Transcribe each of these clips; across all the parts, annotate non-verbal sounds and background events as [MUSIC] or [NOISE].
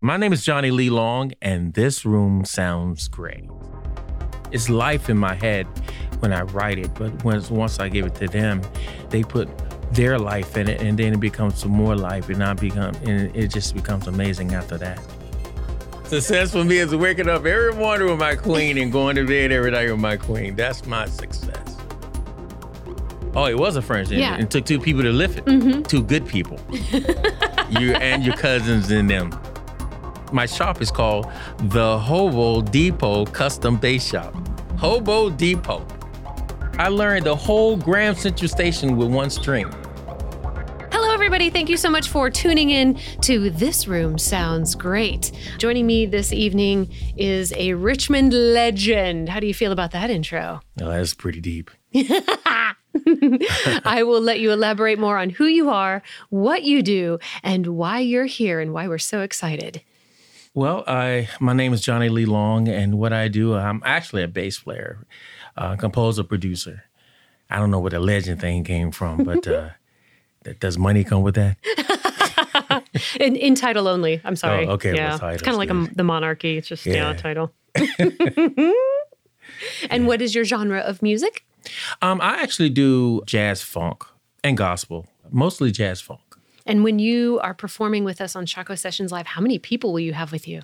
My name is Johnny Lee Long, and this room sounds great. It's life in my head when I write it, but once once I give it to them, they put their life in it, and then it becomes some more life, and I become, and it just becomes amazing after that. Success for me is waking up every morning with my queen and going to bed every night with my queen. That's my success. Oh, it was a French. and Yeah. It took two people to lift it. Mm-hmm. Two good people. [LAUGHS] you and your cousins in them. My shop is called the Hobo Depot Custom Bass Shop. Hobo Depot. I learned the whole Graham Central Station with one string. Hello, everybody. Thank you so much for tuning in to This Room Sounds Great. Joining me this evening is a Richmond legend. How do you feel about that intro? Oh, that's pretty deep. [LAUGHS] I will let you elaborate more on who you are, what you do, and why you're here and why we're so excited. Well, I my name is Johnny Lee Long, and what I do, I'm actually a bass player, uh, composer, producer. I don't know where the legend thing came from, but uh, [LAUGHS] does money come with that? [LAUGHS] In, in title only. I'm sorry. Oh, okay, well, it's kind of like a, the monarchy. It's just yeah, Yeah. title. [LAUGHS] and what is your genre of music? Um, I actually do jazz funk and gospel, mostly jazz funk. And when you are performing with us on Chaco Sessions Live, how many people will you have with you?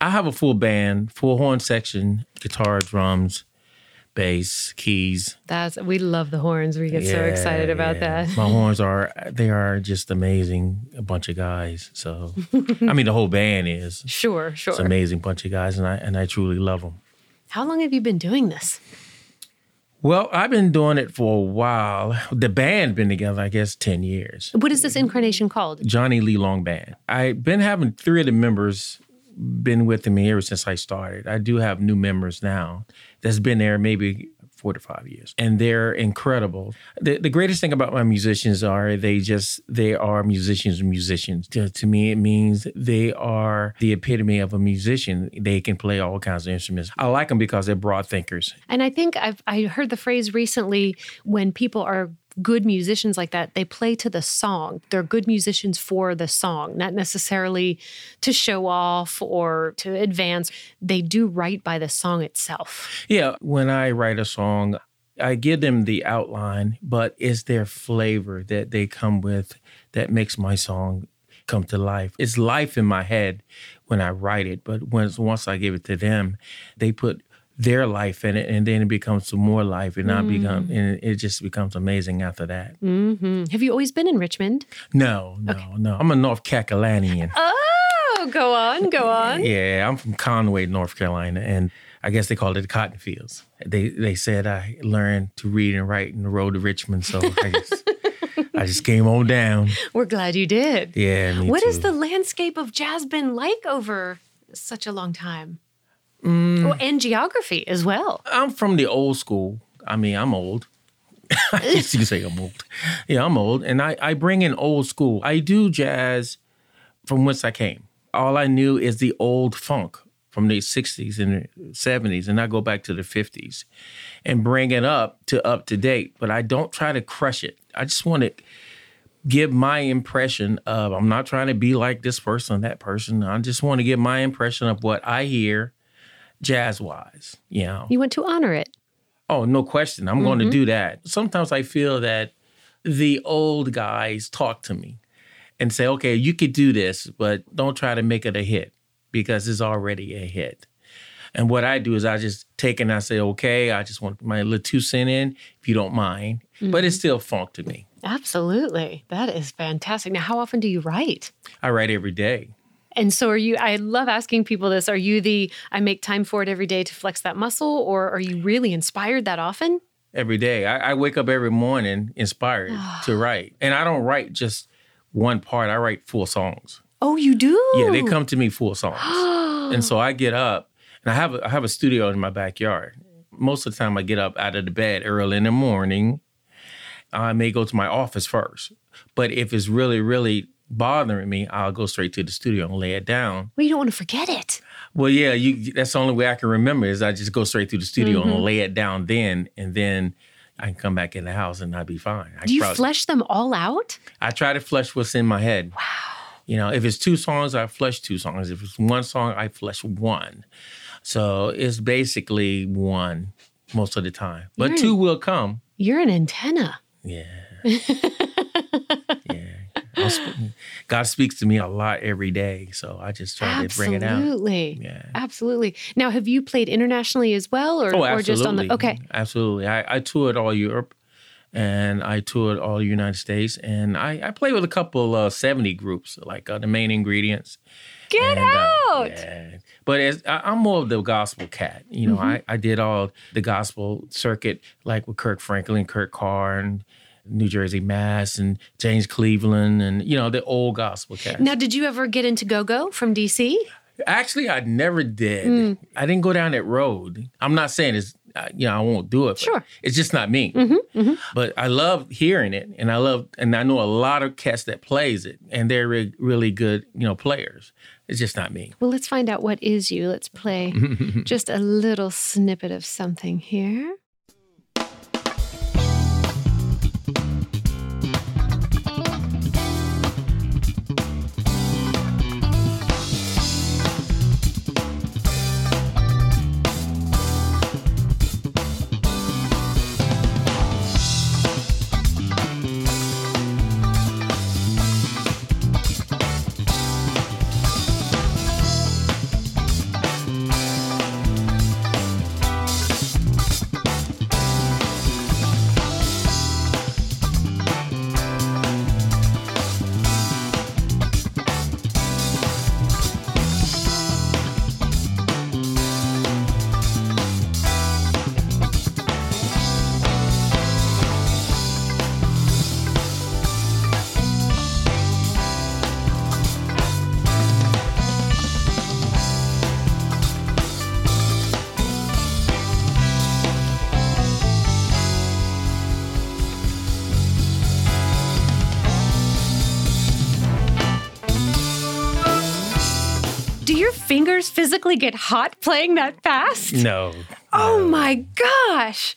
I have a full band, full horn section, guitar, drums, bass, keys. That's we love the horns. We get so excited about yeah. that. My [LAUGHS] horns are they are just amazing, a bunch of guys. So, I mean, the whole band is. [LAUGHS] Sure, sure. It's an amazing bunch of guys, and I and I truly love them. How long have you been doing this? Well, I've been doing it for a while. The band been together, I guess, ten years. What is this incarnation called? Johnny Lee Long Band. I've been having three of the members been with me ever since I started. I do have new members now that's been there maybe four to five years, and they're incredible. The, the greatest thing about my musicians are they just they are musicians musicians. To, to me, it means they are the epitome of a musician. They can play all kinds of instruments. I like them because they're broad thinkers. And I think I've I heard the phrase recently when people are good musicians like that, they play to the song. They're good musicians for the song, not necessarily to show off or to advance. They do right by the song itself. Yeah, when I write a song, I give them the outline, but it's their flavor that they come with that makes my song come to life. It's life in my head when I write it, but once once I give it to them, they put their life in it, and then it becomes more life, and I become, and it just becomes amazing after that. hmm Have you always been in Richmond? No, no, no. I'm a North Carolinian. [LAUGHS] Oh, go on, go on. [LAUGHS] Yeah, I'm from Conway, North Carolina, and I guess they called it the cotton fields. They they said I learned to read and write in the road to Richmond, so I [LAUGHS] just I just came on down. We're glad you did. Yeah, me What too. has the landscape of jazz been like over such a long time? Oh, and geography as well. I'm from the old school. I mean, I'm old. [LAUGHS] I guess you can say I'm old. Yeah, I'm old, and I I bring in old school. I do jazz from whence I came. All I knew is the old funk from the 60s and 70s, and I go back to the 50s and bring it up to up to date. But I don't try to crush it. I just want to give my impression of, I'm not trying to be like this person, that person. I just want to give my impression of what I hear jazz wise, you know. You want to honor it. Oh, no question. I'm going to mm-hmm. do that. Sometimes I feel that the old guys talk to me and say, okay, you could do this, but don't try to make it a hit because it's already a hit. And what I do is I just take it and I say, okay, I just want my little two cent in, if you don't mind. But it's mm-hmm. still funk to me. Absolutely. That is fantastic. Now, how often do you write? I write every day. And so, are you? I love asking people this. Are you the I make time for it every day to flex that muscle, or are you really inspired that often? Every day. I, I wake up every morning inspired ah. to write. And I don't write just one part, I write full songs. Oh, you do? Yeah, they come to me full songs. [GASPS] and so I get up and I have a, I have a studio in my backyard. Most of the time I get up out of the bed early in the morning. I may go to my office first. But if it's really, really bothering me, I'll go straight to the studio and lay it down. Well, you don't want to forget it. Well, yeah, you that's the only way I can remember is I just go straight to the studio and mm-hmm. lay it down then and then I can come back in the house and I'd be fine. I Do you prob- flesh them all out? I try to flush what's in my head. Wow. You know, if it's two songs, I flush two songs. If it's one song, I flush one. So it's basically one most of the time, but Right. two will come. You're an antenna. Yeah. [LAUGHS] yeah. Sp- God speaks to me a lot every day, so I just try to bring it out. Absolutely. Yeah. Absolutely. Now, have you played internationally as well, or, Oh, or just on the? Okay. Absolutely. I, I toured all Europe and I toured all the United States. And I, I played with a couple uh, 70 groups, like uh, the main ingredients. Get And, uh, out. yeah. But as, I, I'm more of the gospel cat. You know, Mm-hmm. I, I did all the gospel circuit, like with Kirk Franklin, Kurt Carr, and New Jersey Mass, and James Cleveland, and, you know, the old gospel cats. Now, did you ever get into Go Go from DC? Actually, I never did. Mm. I didn't go down that road. I'm not saying it's, you know, I won't do it. Sure. It's just not me. But I love hearing it, and I love, and I know a lot of cats that plays it, and they're re- really good, you know, players. It's just not me. Well, let's find out what is you. Let's play [LAUGHS] just a little snippet of something here. Physically get hot playing that fast? No. Oh my gosh.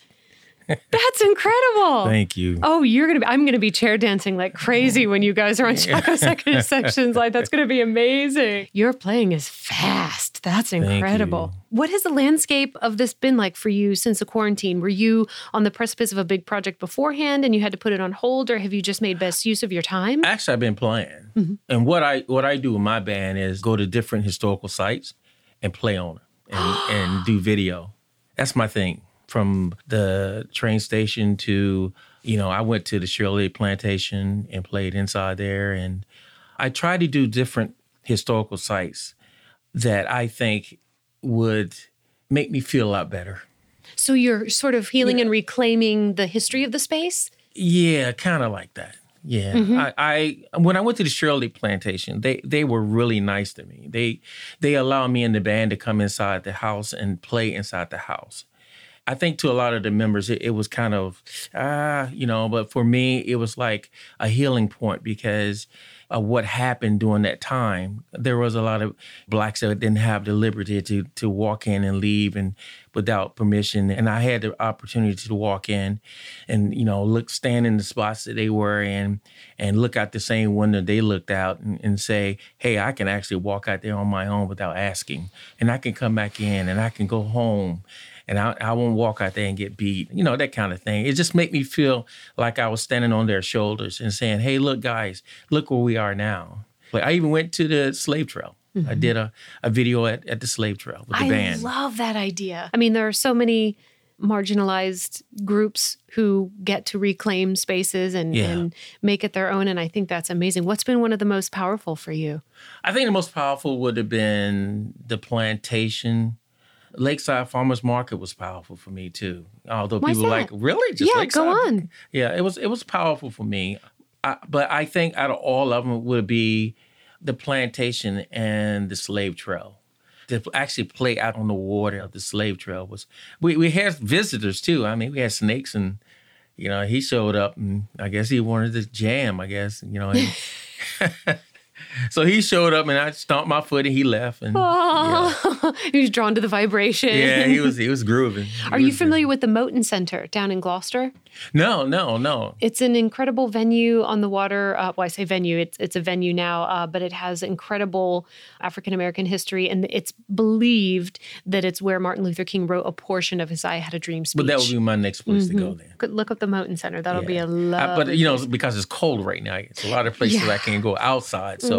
That's incredible. Thank you. Oh, you're gonna be. I'm gonna be chair dancing like crazy when you guys are on Chaco second [LAUGHS] sections. Like that's gonna be amazing. Your playing is fast. That's incredible. What has the landscape of this been like for you since the quarantine? Were you on the precipice of a big project beforehand and you had to put it on hold, or have you just made best use of your time? Actually, I've been playing, mm-hmm. and what I what I do with my band is go to different historical sites and play on it and, and [GASPS] do video. That's my thing. From the train station to, you know, I went to the Shirley Plantation and played inside there, and I try to do different historical sites that I think would make me feel a lot better. So you're sort of healing and reclaiming the history of the space. Yeah, kind of like that. Yeah, mm-hmm. I, I when I went to the Shirley plantation, they they were really nice to me. They they allowed me and the band to come inside the house and play inside the house. I think to a lot of the members, it, it was kind of ah, you know, but for me, it was like a healing point because of what happened during that time. There was a lot of blacks that didn't have the liberty to to walk in and leave and without permission, and I had the opportunity to walk in and you know look stand in the spots that they were in and look out the same window they looked out and, and say hey i can actually walk out there on my own without asking and i can come back in and i can go home and I, I won't walk out there and get beat you know that kind of thing it just made me feel like i was standing on their shoulders and saying hey look guys look where we are now Like i even went to the slave trail i mm-hmm. did a, a video at, at the slave trail with the I band I love that idea. I mean, there are so many marginalized groups who get to reclaim spaces and, Yeah. and make it their own. And I think that's amazing. What's been one of the most powerful for you? I think the most powerful would have been the plantation. Lakeside Farmers Market was powerful for me too. Although Why's people that? like really just yeah, Lakeside. go on. Yeah, it was it was powerful for me. I, but I think out of all of them would be the plantation and the slave trail. To actually play out on the water of the slave trail was. We we had visitors too. I mean, we had snakes and. You know, he showed up and I guess he wanted to jam, I guess, you know. and- [LAUGHS] [LAUGHS] so he showed up and I stomped my foot and he left. And Oh, [LAUGHS] he was drawn to the vibration. yeah, he was he was grooving. [LAUGHS] He Are you was- familiar with the Moton Center down in Gloucester? No, no, no. It's an incredible venue on the water. Uh, well, I say venue; it's it's a venue now, uh, but it has incredible African American history, and it's believed that it's where Martin Luther King wrote a portion of his "I Had a Dream" speech. But that would be my next place to go then. Good- Look up the Moton Center. That'll be a love. But you know, because it's cold right now, it's a lot of places Yeah. I can't go outside. So, Mm-hmm.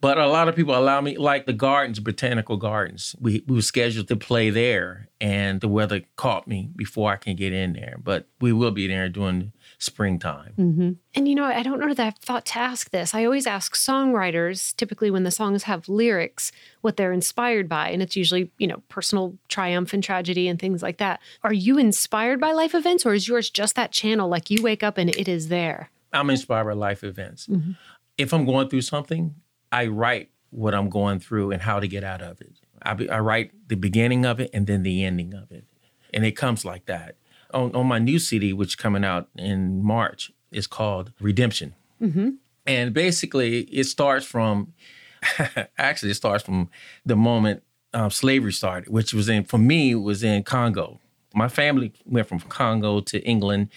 But a lot of people allow me, like the gardens, botanical gardens. We we were scheduled to play there, and the weather caught me before I can get in there. But we will be there during springtime. Mm. And you know, I don't know that I've thought to ask this. I always ask songwriters, typically when the songs have lyrics, what they're inspired by. And it's usually, you know, personal triumph and tragedy and things like that. Are you inspired by life events or is yours just that channel? Like you wake up and it is there? I'm inspired by life events. Mm-hmm. If I'm going through something, I write what I'm going through and how to get out of it. I, be, I write the beginning of it and then the ending of it, and it comes like that. On, on my new CD, which is coming out in March, is called Redemption, and basically it starts from. [LAUGHS] actually, it starts from the moment um, slavery started, which was in for me was in Congo. My family went from Congo to England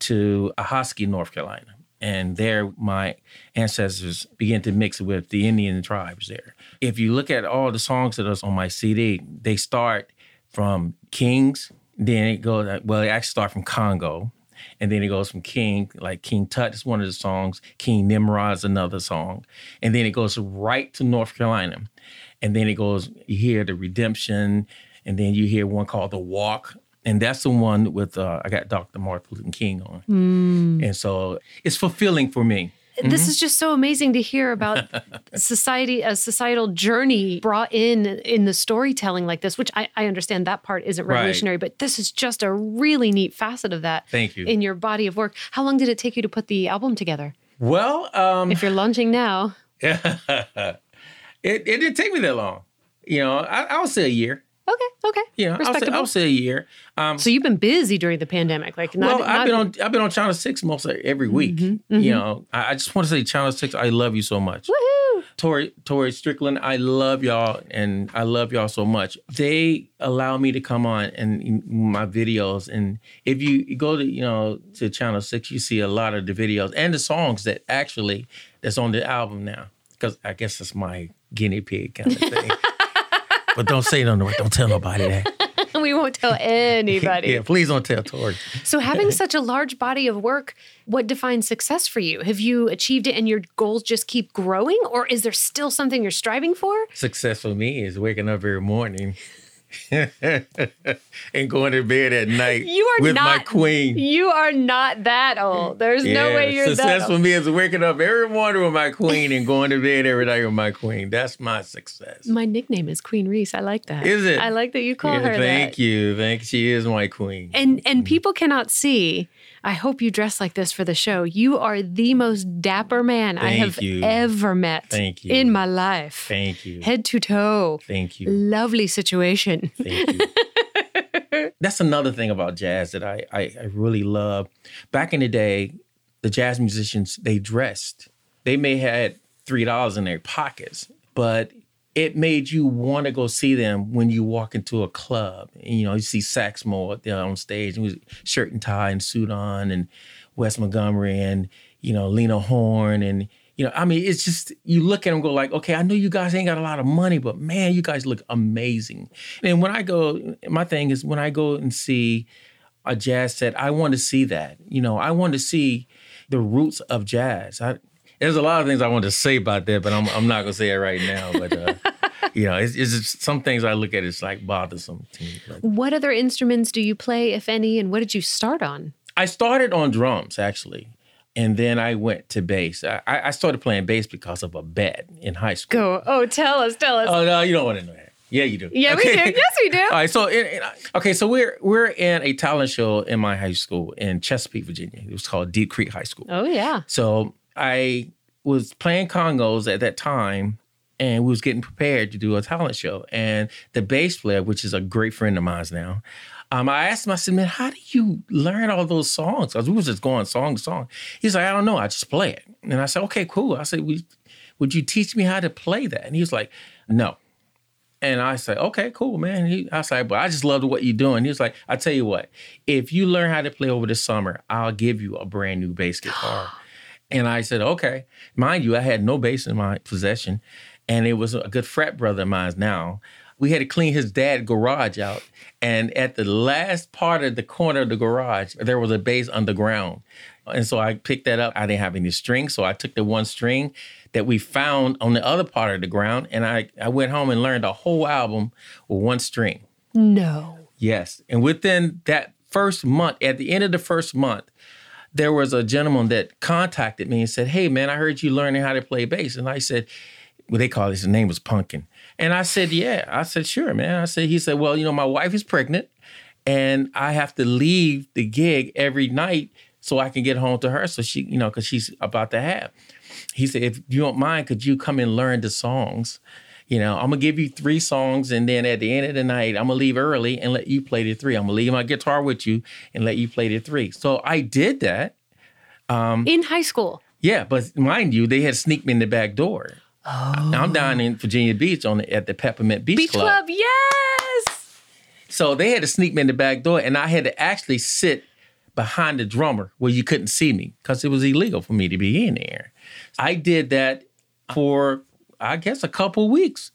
to Ahoskie, North Carolina. And there, my ancestors began to mix with the Indian tribes there. If you look at all the songs that are on my CD, they start from Kings, then it goes, well, it actually start from Congo. And then it goes from King, like King Tut is one of the songs, King Nimrod is another song. And then it goes right to North Carolina. And then it goes, you hear the redemption, and then you hear one called The Walk. And that's the one with, uh, I got Dr. Martin Luther King on. And so it's fulfilling for me. This is just so amazing to hear about [LAUGHS] society, a societal journey brought in in the storytelling like this, which I, I understand that part isn't Right. revolutionary, but this is just a really neat facet of that. Thank you. In your body of work. How long did it take you to put the album together? Well, um, If you're launching now, [LAUGHS] it, it didn't take me that long. You know, I, I would say a year. Okay, okay. Know, I'll say, I'll say a year. Um, So you've been busy during the pandemic, like not, well, not- I've been on I've been on Channel Six most every week. You know, I, I just want to say Channel Six, I love you so much. Woohoo! Tori Tori Strickland, I love y'all and I love y'all so much. They allow me to come on and my videos. And if you go to, you know, to Channel Six, you see a lot of the videos and the songs that actually that's on the album now. Because I guess it's my guinea pig kind of thing. [LAUGHS] but don't say no, no, don't tell nobody that. [LAUGHS] we won't tell anybody. yeah, please don't tell Tori. So, having such a large body of work, what defines success for you? Have you achieved it and your goals just keep growing, or is there still something you're striving for? Success for me is waking up every morning [LAUGHS] and going to bed at night You are with my queen. You are not that old. There's no way you're success that for old. me is waking up every morning with my queen and going to bed every night with my queen. That's my success. My nickname is Queen Reese. I like that. Is it? I like that you call Yeah, her thank that. you. Thank she is my queen. And and mm. people cannot see. I hope you dress like this for the show. You are the most dapper man I have you. ever met Thank you. in my life. Thank you. Head to toe. Thank you. Lovely situation. Thank you. [LAUGHS] That's another thing about jazz that I, I, I really love. Back in the day, the jazz musicians, they dressed. They may had three dollars in their pockets, but it made you want to go see them when you walk into a club. And, you know, you see Satchmo there on stage with shirt and tie and suit on, and Wes Montgomery and you know Lena Horne and you know, I mean, it's just you look at them and go like, okay, I know you guys ain't got a lot of money, but man, you guys look amazing. And when I go, my thing is when I go and see a jazz set, I want to see that. You know, I want to see the roots of jazz. I, there's a lot of things I want to say about that, but I'm I'm not gonna say it right now. But uh, [LAUGHS] you know, it's, it's just some things I look at it's like bothersome to me. Like, What other instruments do you play, if any, and what did you start on? I started on drums actually, and then I went to bass. I, I started playing bass because of a bet in high school. Go. Oh, tell us, tell us. Oh no, you don't want to know that. Yeah, you do. yeah, we do. Yes, we do. [LAUGHS] All right, so in, in- uh, okay, so we're we're in a talent show in my high school in Chesapeake, Virginia. It was called Deep Creek High School. Oh, yeah. So I was playing congos at that time, and we was getting prepared to do a talent show. And the bass player, which is a great friend of mine now, um, I asked him, I said, "Man, how do you learn all those songs?" Because we was just going song to song. He's like, "I don't know, I just play it." And I said, "Okay, cool." I said, "We." would you teach me how to play that? And he was like, no. And I said, okay, cool, man. He, I said, but I just loved what you're doing. He was like, I tell you what, if you learn how to play over the summer, I'll give you a brand new bass guitar. [GASPS] and I said, okay. Mind you, I had no bass in my possession. And it was a good frat brother of mine now. We had to clean his dad garage out. And at the last part of the corner of the garage, there was a bass underground. And so I picked that up. I didn't have any strings. So I took the one string that we found on the other part of the ground. And I, I went home and learned a whole album with one string. No. Yes. And within that first month, at the end of the first month, there was a gentleman that contacted me and said, Hey, man, I heard you learning how to play bass. And I said, Well, they call it, his name was Pumpkin. And I said, Yeah. I said, Sure, man. I said, He said, Well, you know, my wife is pregnant and I have to leave the gig every night so I can get home to her. So she, you know, because she's about to have he said, if you don't mind, could you come and learn the songs? You know, I'm gonna give you three songs, and then at the end of the night, I'm gonna leave early and let you play the three. I'm gonna leave my guitar with you and let you play the three. So I did that. Um, in high school. Yeah, but mind you, they had sneaked me in the back door. Oh. I'm down in Virginia Beach on the, at the Peppermint Beach, Beach Club. Club. Yes. So they had to sneak me in the back door, and I had to actually sit behind the drummer where you couldn't see me because it was illegal for me to be in there. I did that for, I guess, a couple weeks.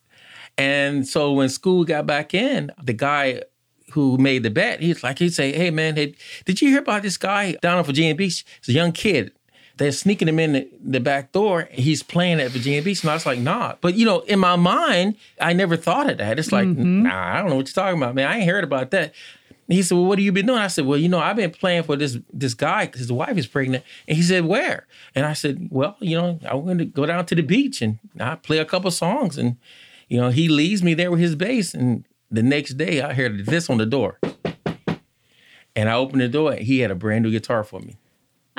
And so when school got back in, the guy who made the bet, he's like, he'd say, Hey man, hey, did you hear about this guy down in Virginia Beach? It's a young kid. They're sneaking him in the, the back door. He's playing at Virginia Beach. And I was like, nah. But you know, in my mind, I never thought of that. It's like, mm-hmm. nah, I don't know what you're talking about, man. I ain't heard about that he said, "Well, what have you been doing?" I said, "Well, you know, I've been playing for this this guy because his wife is pregnant." And he said, "Where?" And I said, "Well, you know, I'm going to go down to the beach and I play a couple songs." And you know, he leaves me there with his bass. And the next day, I heard this on the door, and I opened the door. and He had a brand new guitar for me.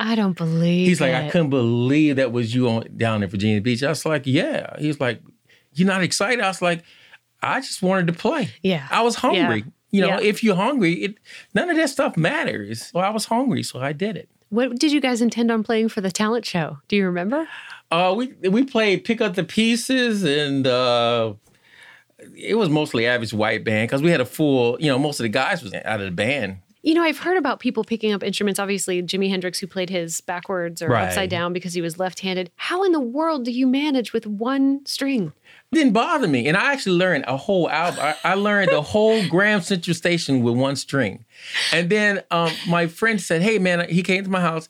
I don't believe. He's like, it. I couldn't believe that was you on down in Virginia Beach. I was like, Yeah. He's like, You're not excited? I was like, I just wanted to play. Yeah. I was hungry. Yeah. You know, yeah. if you're hungry, it none of that stuff matters. So I was hungry, so I did it. What did you guys intend on playing for the talent show? Do you remember? Uh, we we played pick up the pieces, and uh, it was mostly average white band because we had a full. You know, most of the guys was out of the band. You know, I've heard about people picking up instruments. Obviously, Jimi Hendrix, who played his backwards or right. upside down because he was left-handed. How in the world do you manage with one string? didn't bother me. And I actually learned a whole album. I, I learned the whole [LAUGHS] Graham Central Station with one string. And then um, my friend said, Hey, man, he came to my house.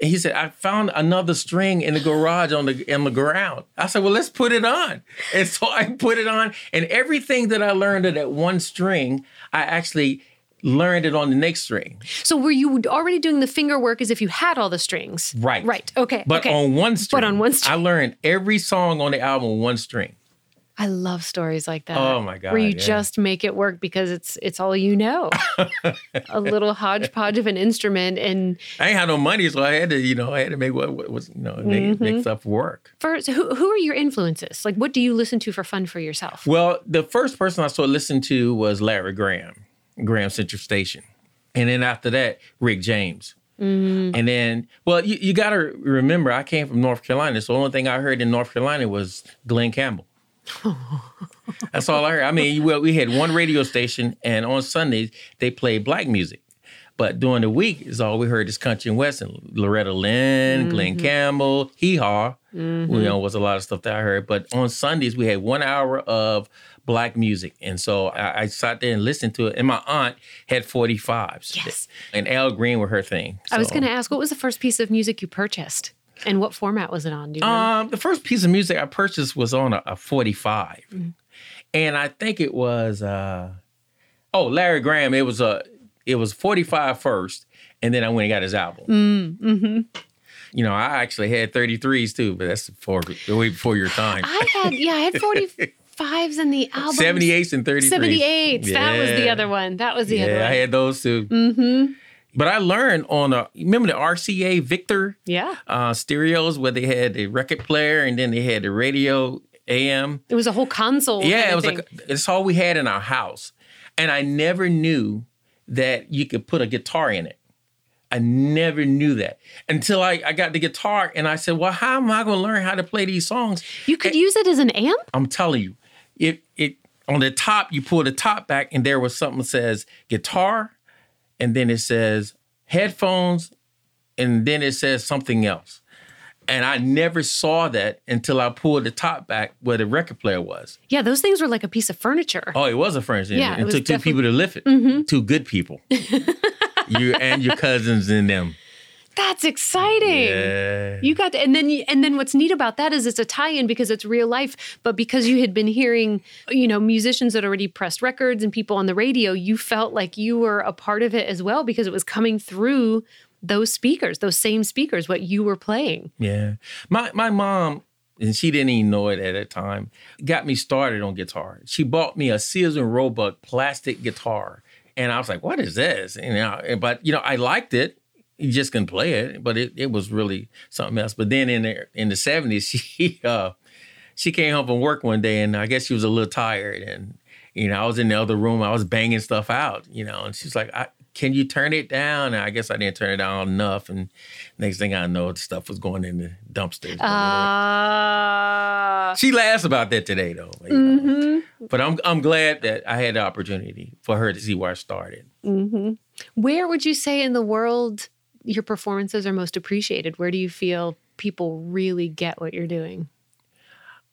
And he said, I found another string in the garage on the in the ground. I said, Well, let's put it on. And so I put it on, and everything that I learned of that one string, I actually learned it on the next string. So were you already doing the finger work as if you had all the strings? Right. Right. Okay. But okay. on one string. But on one string. I learned every song on the album on one string. I love stories like that. Oh my god! Where you yeah. just make it work because it's it's all you know. [LAUGHS] a little hodgepodge of an instrument, and I ain't had no money, so I had to, you know, I had to make what, what was, you know, make, mm-hmm. make stuff work. First, who who are your influences? Like, what do you listen to for fun for yourself? Well, the first person I started listening to was Larry Graham, Graham Central Station, and then after that, Rick James. Mm. And then, well, you, you got to remember, I came from North Carolina, so the only thing I heard in North Carolina was Glen Campbell. [LAUGHS] That's all I heard. I mean, well, we had one radio station, and on Sundays they played black music. But during the week, is all we heard is country and western. Loretta Lynn, mm-hmm. Glen Campbell, Hee Haw, mm-hmm. you know, was a lot of stuff that I heard. But on Sundays, we had one hour of black music. And so I, I sat there and listened to it. And my aunt had 45s. Yes. And Al Green were her thing. So. I was going to ask, what was the first piece of music you purchased? And what format was it on? Do you um, the first piece of music I purchased was on a, a 45. Mm-hmm. And I think it was uh, oh, Larry Graham, it was a it was 45 first, and then I went and got his album. Mm, mm-hmm. You know, I actually had 33s too, but that's before way before your time. I had yeah, I had [LAUGHS] 45s in the album. 78s and 33s. 78s. Yeah. That was the other one. That was the yeah, other one. I had those too. Mm-hmm. But I learned on a remember the RCA Victor yeah uh, stereos where they had the record player and then they had the radio AM. It was a whole console. Yeah, it was like it's all we had in our house, and I never knew that you could put a guitar in it. I never knew that until I, I got the guitar and I said, well, how am I going to learn how to play these songs? You could use it as an amp? I'm telling you, it it on the top, you pull the top back and there was something that says guitar, and then it says headphones, and then it says something else. And I never saw that until I pulled the top back where the record player was. Yeah, those things were like a piece of furniture. Oh, it was a furniture. Yeah, it, it took two definitely- people to lift it. Mm-hmm. Two good people. [LAUGHS] you and your cousins and them. That's exciting. Yeah. You got to, and then and then what's neat about that is it's a tie-in because it's real life, but because you had been hearing, you know, musicians that already pressed records and people on the radio, you felt like you were a part of it as well because it was coming through those speakers, those same speakers, what you were playing. Yeah. My my mom, and she didn't even know it at that time, got me started on guitar. She bought me a Sears and Roebuck plastic guitar. And I was like, what is this? And, uh, you know, but you know, I liked it. You just couldn't play it, but it, it was really something else. But then in the in the 70s, [LAUGHS] she uh she came home from work one day and I guess she was a little tired and you know, I was in the other room, I was banging stuff out, you know, and she's like, I, can you turn it down? And I guess I didn't turn it down enough. And next thing I know, the stuff was going in the dumpster. Uh, she laughs about that today, though. know. But I'm I'm glad that I had the opportunity for her to see where I started. where would you say in the world your performances are most appreciated? Where do you feel people really get what you're doing?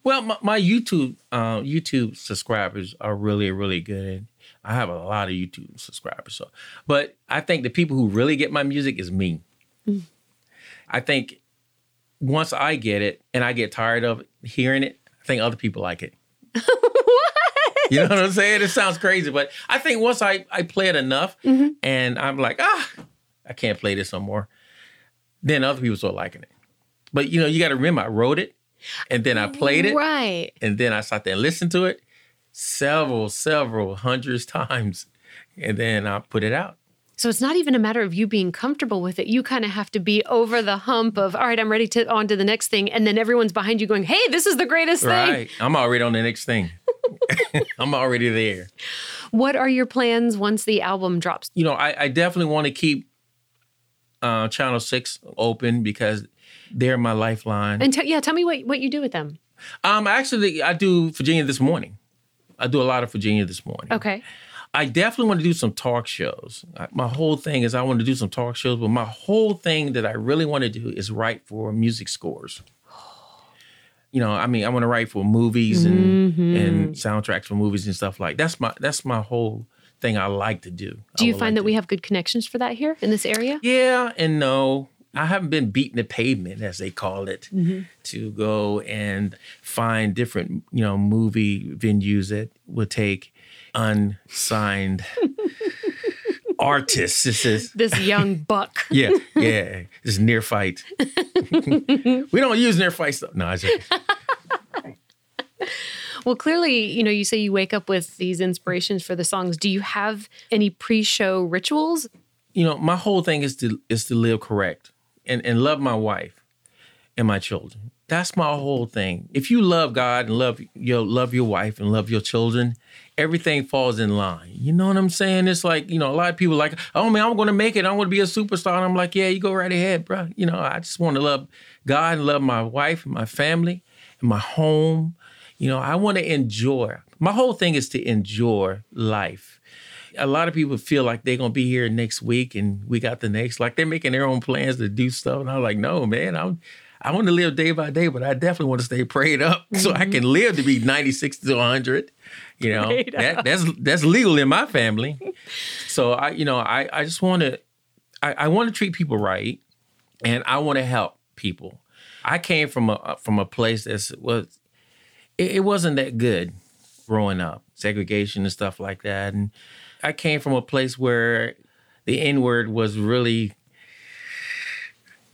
Well, my, my YouTube uh, YouTube subscribers are really really good. I have a lot of YouTube subscribers, so but I think the people who really get my music is me. I think once I get it and I get tired of hearing it, I think other people like it. [LAUGHS] You know what I'm saying? It sounds crazy, but I think once I, I play it enough and I'm like, ah, I can't play this no more, then other people start liking it. But you know, you got to remember, I wrote it and then I oh, played it Right. and then I sat there and listened to it several, several hundreds [LAUGHS] times. And then I put it out. So it's not even a matter of you being comfortable with it. You kind of have to be over the hump of, all right, I'm ready to on to the next thing. And then everyone's behind you going, hey, this is the greatest thing. Right. [LAUGHS] I'm already on the next thing. [LAUGHS] I'm already there. What are your plans once the album drops? You know, I, I definitely want to keep uh, Channel 6 open because they're my lifeline. And t- yeah, tell me what, what you do with them. Um, actually, I do Virginia this morning. I do a lot of Virginia this morning. Okay. I definitely want to do some talk shows. My whole thing is I want to do some talk shows, but my whole thing that I really want to do is write for music scores. [SIGHS] You know, I mean, I want to write for movies and and soundtracks for movies and stuff like that's my that's my whole thing I like to do. Do you find that we have good connections for that here in this area? Yeah and no. I haven't been beating the pavement, as they call it, mm-hmm. to go and find different, you know, movie venues that would take unsigned [LAUGHS] artists. This is This young buck. [LAUGHS] yeah, yeah. This near fight. [LAUGHS] we don't use near fight stuff. No, I just Well, clearly, you know, you say you wake up with these inspirations for the songs. Do you have any pre-show rituals? you know, my whole thing is to is to live correct and, and love my wife and my children. That's my whole thing. If you love God and love your love your wife and love your children, everything falls in line. You know what I'm saying? It's like, you know, a lot of people like, oh man, I'm gonna make it. I'm gonna be a superstar. And I'm like, yeah, you go right ahead, bro. You know, I just want to love God and love my wife and my family and my home. You know, I want to enjoy. My whole thing is to enjoy life a lot of people feel like they're gonna be here next week and we got the next. Like they're making their own plans to do stuff. And I'm like, no, man, I'm I want to live day by day, but I definitely want to stay prayed up [LAUGHS] so I mm-hmm. can live to be 96 to 100. You know, Prayed that, up. that's that's legal in my family. So I, you know, I I just want to I, I want to treat people right, and I want to help people. I came from a from a place that was it, it wasn't that good growing up, segregation and stuff like that, and I came from a place where the N word was really,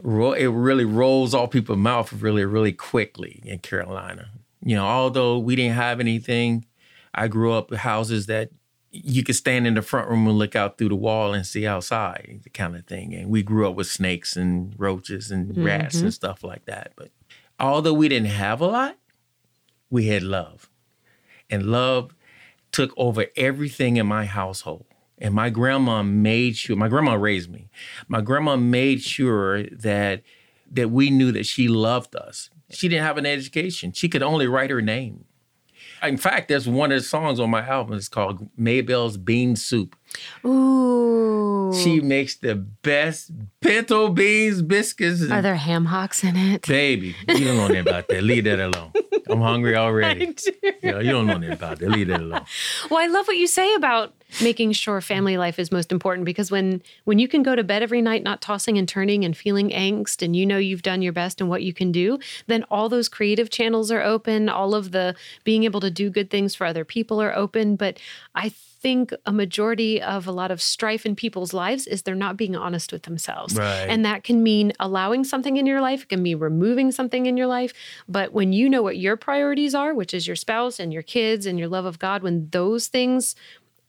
it really rolls off people's mouth really, really quickly in Carolina. You know, although we didn't have anything, I grew up in houses that you could stand in the front room and look out through the wall and see outside, the kind of thing. And we grew up with snakes and roaches and rats and mm-hmm. stuff like that. But although we didn't have a lot, we had love. And love took over everything in my household. And my grandma made sure, my grandma raised me. My grandma made sure that that we knew that she loved us. She didn't have an education. She could only write her name. In fact, there's one of the songs on my album. It's called Maybell's Bean Soup. Ooh. She makes the best pinto beans biscuits. Are there ham hocks in it? Baby, you don't know anything about that. Leave that alone. I'm hungry already. [LAUGHS] do. You, know, you don't know anything about that. Leave that alone. Well, I love what you say about making sure family life is most important because when when you can go to bed every night not tossing and turning and feeling angst and you know you've done your best and what you can do, then all those creative channels are open, all of the being able to do good things for other people are open, but I think a majority of a lot of strife in people's lives is they're not being honest with themselves. Right. And that can mean allowing something in your life, it can be removing something in your life. But when you know what your priorities are, which is your spouse and your kids and your love of God, when those things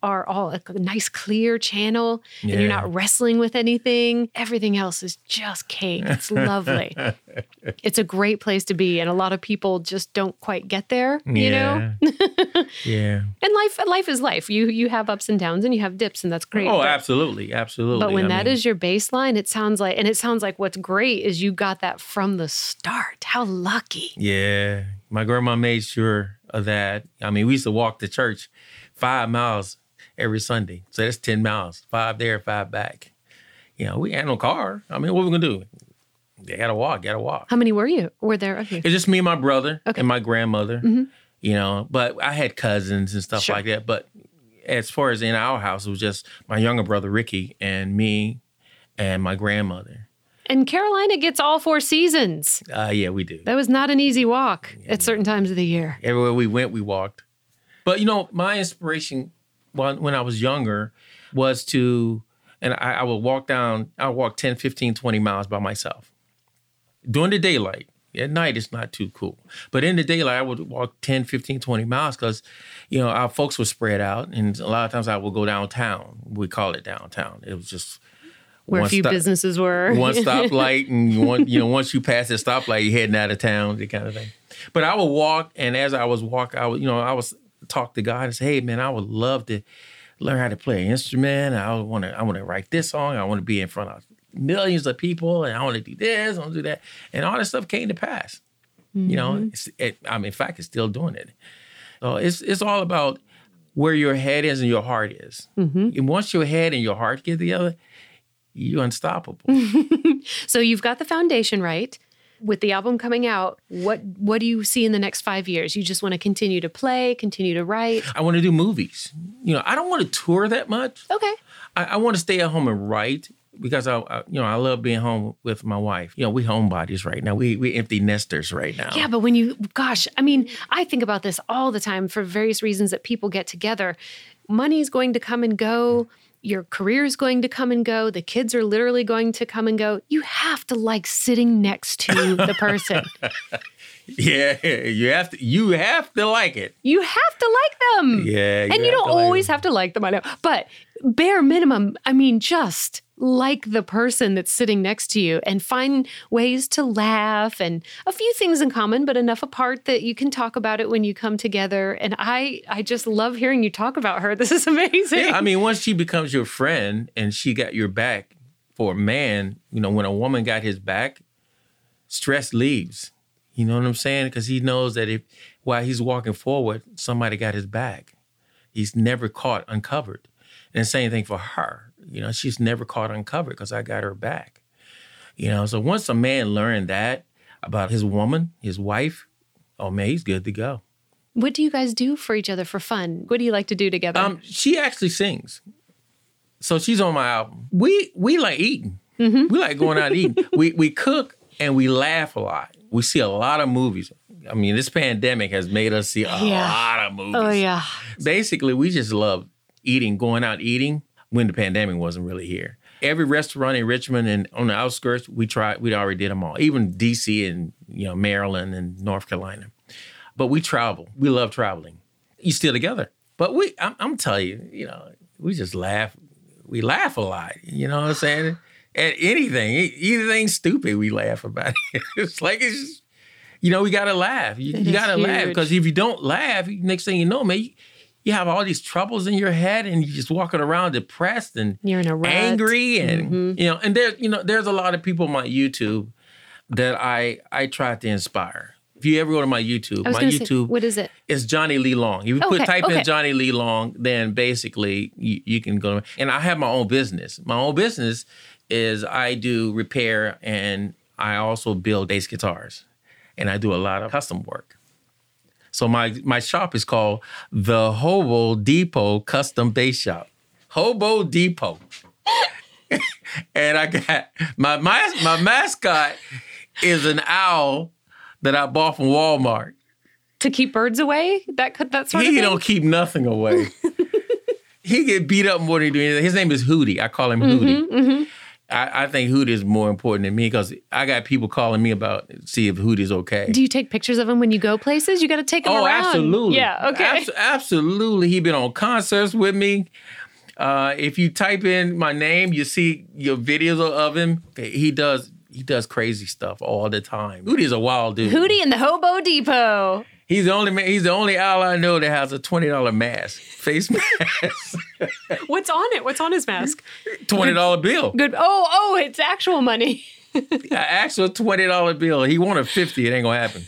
are all a nice clear channel and you're not wrestling with anything, everything else is just cake. It's lovely. [LAUGHS] it's a great place to be. And a lot of people just don't quite get there, you know? yeah. [LAUGHS] yeah. And life life is life. You you have ups and downs and you have dips and that's great. Oh, But- absolutely, absolutely. but when I that mean, is your baseline, it sounds like, and it sounds like what's great is you got that from the start. How lucky. yeah, my grandma made sure of that. I mean, we used to walk to church five miles every Sunday, so that's ten miles, five there, five back. You know, we had no car. I mean, what were we gonna do? They gotta walk, gotta walk. How many were you? Were there of you? It's just me and my brother Okay. and my grandmother. You know, but I had cousins and stuff Sure. like that. But as far as in our house, it was just my younger brother Ricky and me and my grandmother. And Carolina gets all four seasons. Uh, yeah, we do. That was not an easy walk at certain times of the year. Everywhere we went, we walked. But you know, my inspiration when, when I was younger was to, and I, I would walk down, I would walk 10, 15, 20 miles by myself during the daylight. At night, it's not too cool. But in the daylight, I would walk 10, 15, 20 miles because, you know, our folks were spread out. And a lot of times I would go downtown. We call it downtown. It was just Where one few stop- businesses were. [LAUGHS] one stoplight and [LAUGHS] one you know once you pass the stoplight you're heading out of town that kind of thing but i would walk and as i was walking i would you know i was talk to god and say hey man i would love to learn how to play an instrument. I want to i want to write this song. I want to be in front of millions of people and i want to do this i want to do that. And all that stuff came to pass. You know mm-hmm. it's, it, i mean in fact it's still doing it. So it's it's all about where your head is and your heart is. Mm-hmm. And once your head and your heart get together you're unstoppable. [LAUGHS] So you've got the foundation right. With the album coming out, what what do you see in the next five years? You just want to continue to play, continue to write. I want to do movies. You know, I don't want to tour that much. Okay. I, I want to stay at home and write because I, I, you know, I love being home with my wife. You know, we homebodies right now. We we empty nesters right now. Yeah, but when you, gosh, I mean, I think about this all the time for various reasons that people get together. Money is going to come and go. Your career's going to come and go. The kids are literally going to come and go. You have to like sitting next to the person. [LAUGHS] yeah. You have to. You have to like it. You have to like them. Yeah, you and you don't like always have to like them, I know. But bare minimum, I mean, just like the person that's sitting next to you and find ways to laugh and a few things in common, but enough apart that you can talk about it when you come together. And I I just love hearing you talk about her. [LAUGHS] This is amazing. Yeah. I mean, once she becomes your friend and she got your back for a man, you know, when a woman got his back, stress leaves. You know what I'm saying? Because he knows that if while he's walking forward, somebody got his back. He's never caught uncovered. And the same thing for her. You know, she's never caught uncovered because I got her back. You know, so once a man learned that about his woman, his wife, oh man, he's good to go. what do you guys do for each other for fun? What do you like to do together? Um, she actually sings. So she's on my album. We we like eating. We like going out eating. we we cook and we laugh a lot. We see a lot of movies. I mean, this pandemic has made us see a Yeah. lot of movies. oh yeah. Basically, we just love eating, going out eating when the pandemic wasn't really here. Every restaurant in Richmond and on the outskirts, we tried. We already did them all. Even DC and you know Maryland and North Carolina. But we travel. We love traveling. You still together. But we, I'm, I'm telling you, you know, we just laugh. We laugh a lot. You know what I'm saying? At anything, anything stupid, we laugh about it. [LAUGHS] it's like it's, just- you know, we gotta laugh. You, you gotta laugh because if you don't laugh, next thing you know, man, you, you have all these troubles in your head and you're just walking around depressed and You're in a rut. angry and Mhm. you know and there you know there's a lot of people on my YouTube that I I try to inspire. If you ever go to my YouTube, my to say, YouTube what is it? is Johnny Lee Long. If you put type okay. in Johnny Lee Long, then basically you, you can go. And I have my own business. My own business is I do repair and I also build bass guitars, and I do a lot of custom work. So my my shop is called the Hobo Depot Custom Bass Shop. Hobo Depot. [LAUGHS] and I got my my my mascot is an owl that I bought from Walmart. To keep birds away? That could that sort of He don't keep nothing away. [LAUGHS] he get beat up more than he do anything. His name is Hootie. I call him Hootie. Mhm. I, I think Hootie is more important than me because I got people calling me about see if Hootie's okay. Do you take pictures of him when you go places? You got to take him oh, around. absolutely. Yeah. Okay. Abs- absolutely. He been on concerts with me. Uh, if you type in my name, you see your videos of him. He does he does crazy stuff all the time. Hootie's a wild dude. Hootie in the Hobo Depot. He's the only man. He's the only owl I know that has a twenty dollar mask, face [LAUGHS] mask, What's on it? What's on his mask? twenty dollar bill. Good. Oh, oh, it's actual money. [LAUGHS] Actual twenty dollar bill. He wanted fifty. It ain't gonna happen.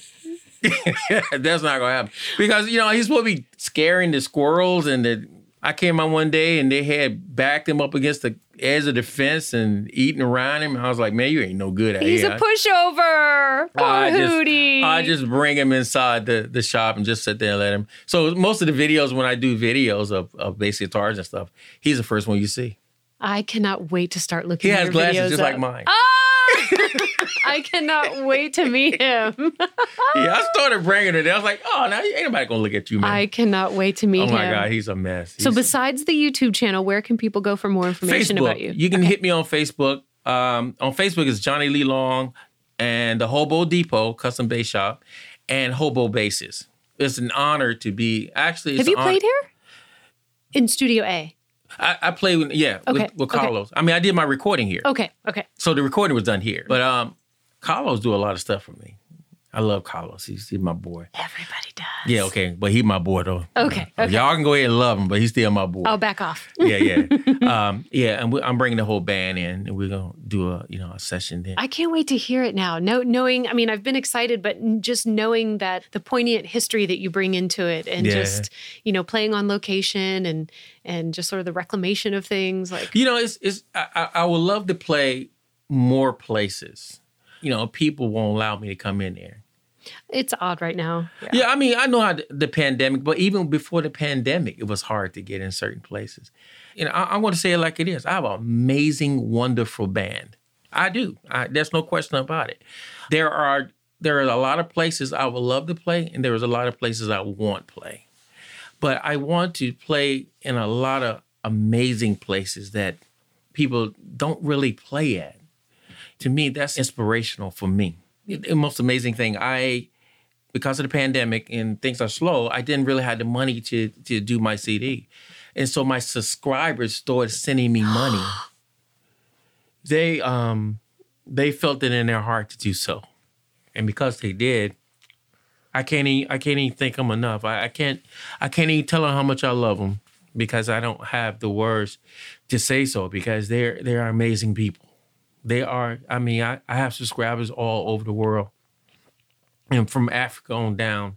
[LAUGHS] That's not gonna happen because you know he's supposed to be scaring the squirrels and the. I came out one day and they had backed him up against the edge of the fence and eating around him. I was like, man, you ain't no good at it. He's here. a pushover. Poor I just, Hootie. I just bring him inside the, the shop and just sit there and let him. So most of the videos when I do videos of, of bass guitars and stuff, he's the first one you see. I cannot wait to start looking. He has glasses just like mine. Ah! [LAUGHS] I cannot wait to meet him. [LAUGHS] Yeah, I started bringing it. I was like, oh, now ain't nobody gonna look at you, man. I cannot wait to meet him. oh him. my god, he's a mess. So besides the YouTube channel, where can people go for more information Facebook, about you? You can hit me on Facebook. Um, on Facebook is Johnny Lee Long and the Hobo Depot Custom Bass Shop and Hobo Basses. It's an honor to be actually. It's Have you honor- played here? In Studio A. I, I played with yeah Okay, with, with okay. Carlos. I mean, I did my recording here. Okay, okay. So the recording was done here. But um, Carlos do a lot of stuff for me. I love Carlos. He's, he's my boy. Everybody does. Yeah, okay. But he my boy though. Okay, okay. Y'all can go ahead and love him, but he's still my boy. I'll back off. yeah, yeah. [LAUGHS] um, yeah, and we, I'm bringing the whole band in, and we're gonna do a you know a session then. I can't wait to hear it now. No, knowing, I mean, I've been excited, but just knowing that the poignant history that you bring into it, and Yeah. just you know playing on location and and just sort of the reclamation of things, like you know, it's it's I I would love to play more places. You know, people won't allow me to come in there. it's odd right now. Yeah. Yeah, I mean, I know how the, the pandemic, but even before the pandemic, it was hard to get in certain places. You know, I, I want to say it like it is. I have an amazing, wonderful band. I do. I, there's no question about it. There are there are a lot of places I would love to play, and there's a lot of places I won't play. But I want to play in a lot of amazing places that people don't really play at. To me, that's inspirational for me. The most amazing thing, I because of the pandemic and things are slow, I didn't really have the money to to do my CD. And so my subscribers started sending me money. [GASPS] they um they felt it in their heart to do so. And because they did, I can't even, I can't even thank them enough. I, I can't I can't even tell them how much I love them because I don't have the words to say so because they're they're amazing people. They are I mean I, I have subscribers all over the world and from Africa on down.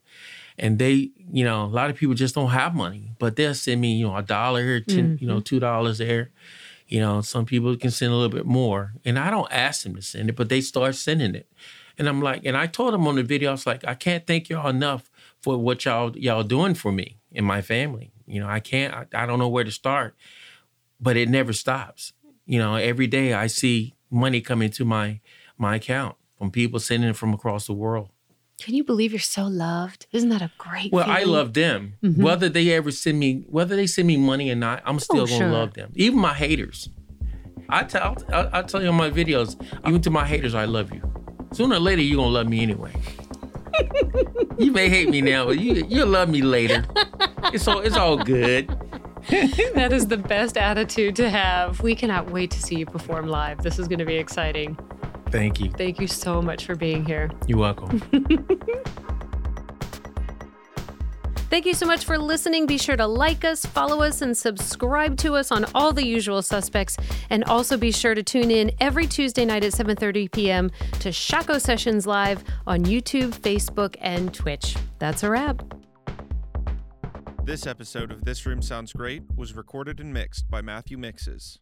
And they, you know, a lot of people just don't have money, but they'll send me, you know, a dollar here, 10 you know, mm-hmm. two dollars there. You know, some people can send a little bit more. And I don't ask them to send it, but they start sending it. And I'm like, and I told them on the video, I was like, I can't thank y'all enough for what y'all y'all doing for me and my family. You know, I can't, I, I don't know where to start, but it never stops. You know, every day I see money coming to my my account from people sending it from across the world. Can you believe you're so loved? Isn't that a great? Well, I love them. Mhm. Whether they ever send me, whether they send me money or not, I'm still Oh, gonna sure. love them. Even my haters. I tell, I, I tell you on my videos, even to my haters, I love you. Sooner or later, you're gonna love me anyway. [LAUGHS] you may hate me now, but you you'll love me later. It's all it's all good. [LAUGHS] that is the best attitude to have. We cannot wait to see you perform live. This is going to be exciting. Thank you. Thank you so much for being here. You're welcome. [LAUGHS] Thank you so much for listening. Be sure to like us, follow us, and subscribe to us on all the usual suspects. And also be sure to tune in every Tuesday night at 7:30 p.m. to Shako Sessions Live on YouTube, Facebook, and Twitch. That's a wrap. This episode of This Room Sounds Great was recorded and mixed by Matthew Mixes.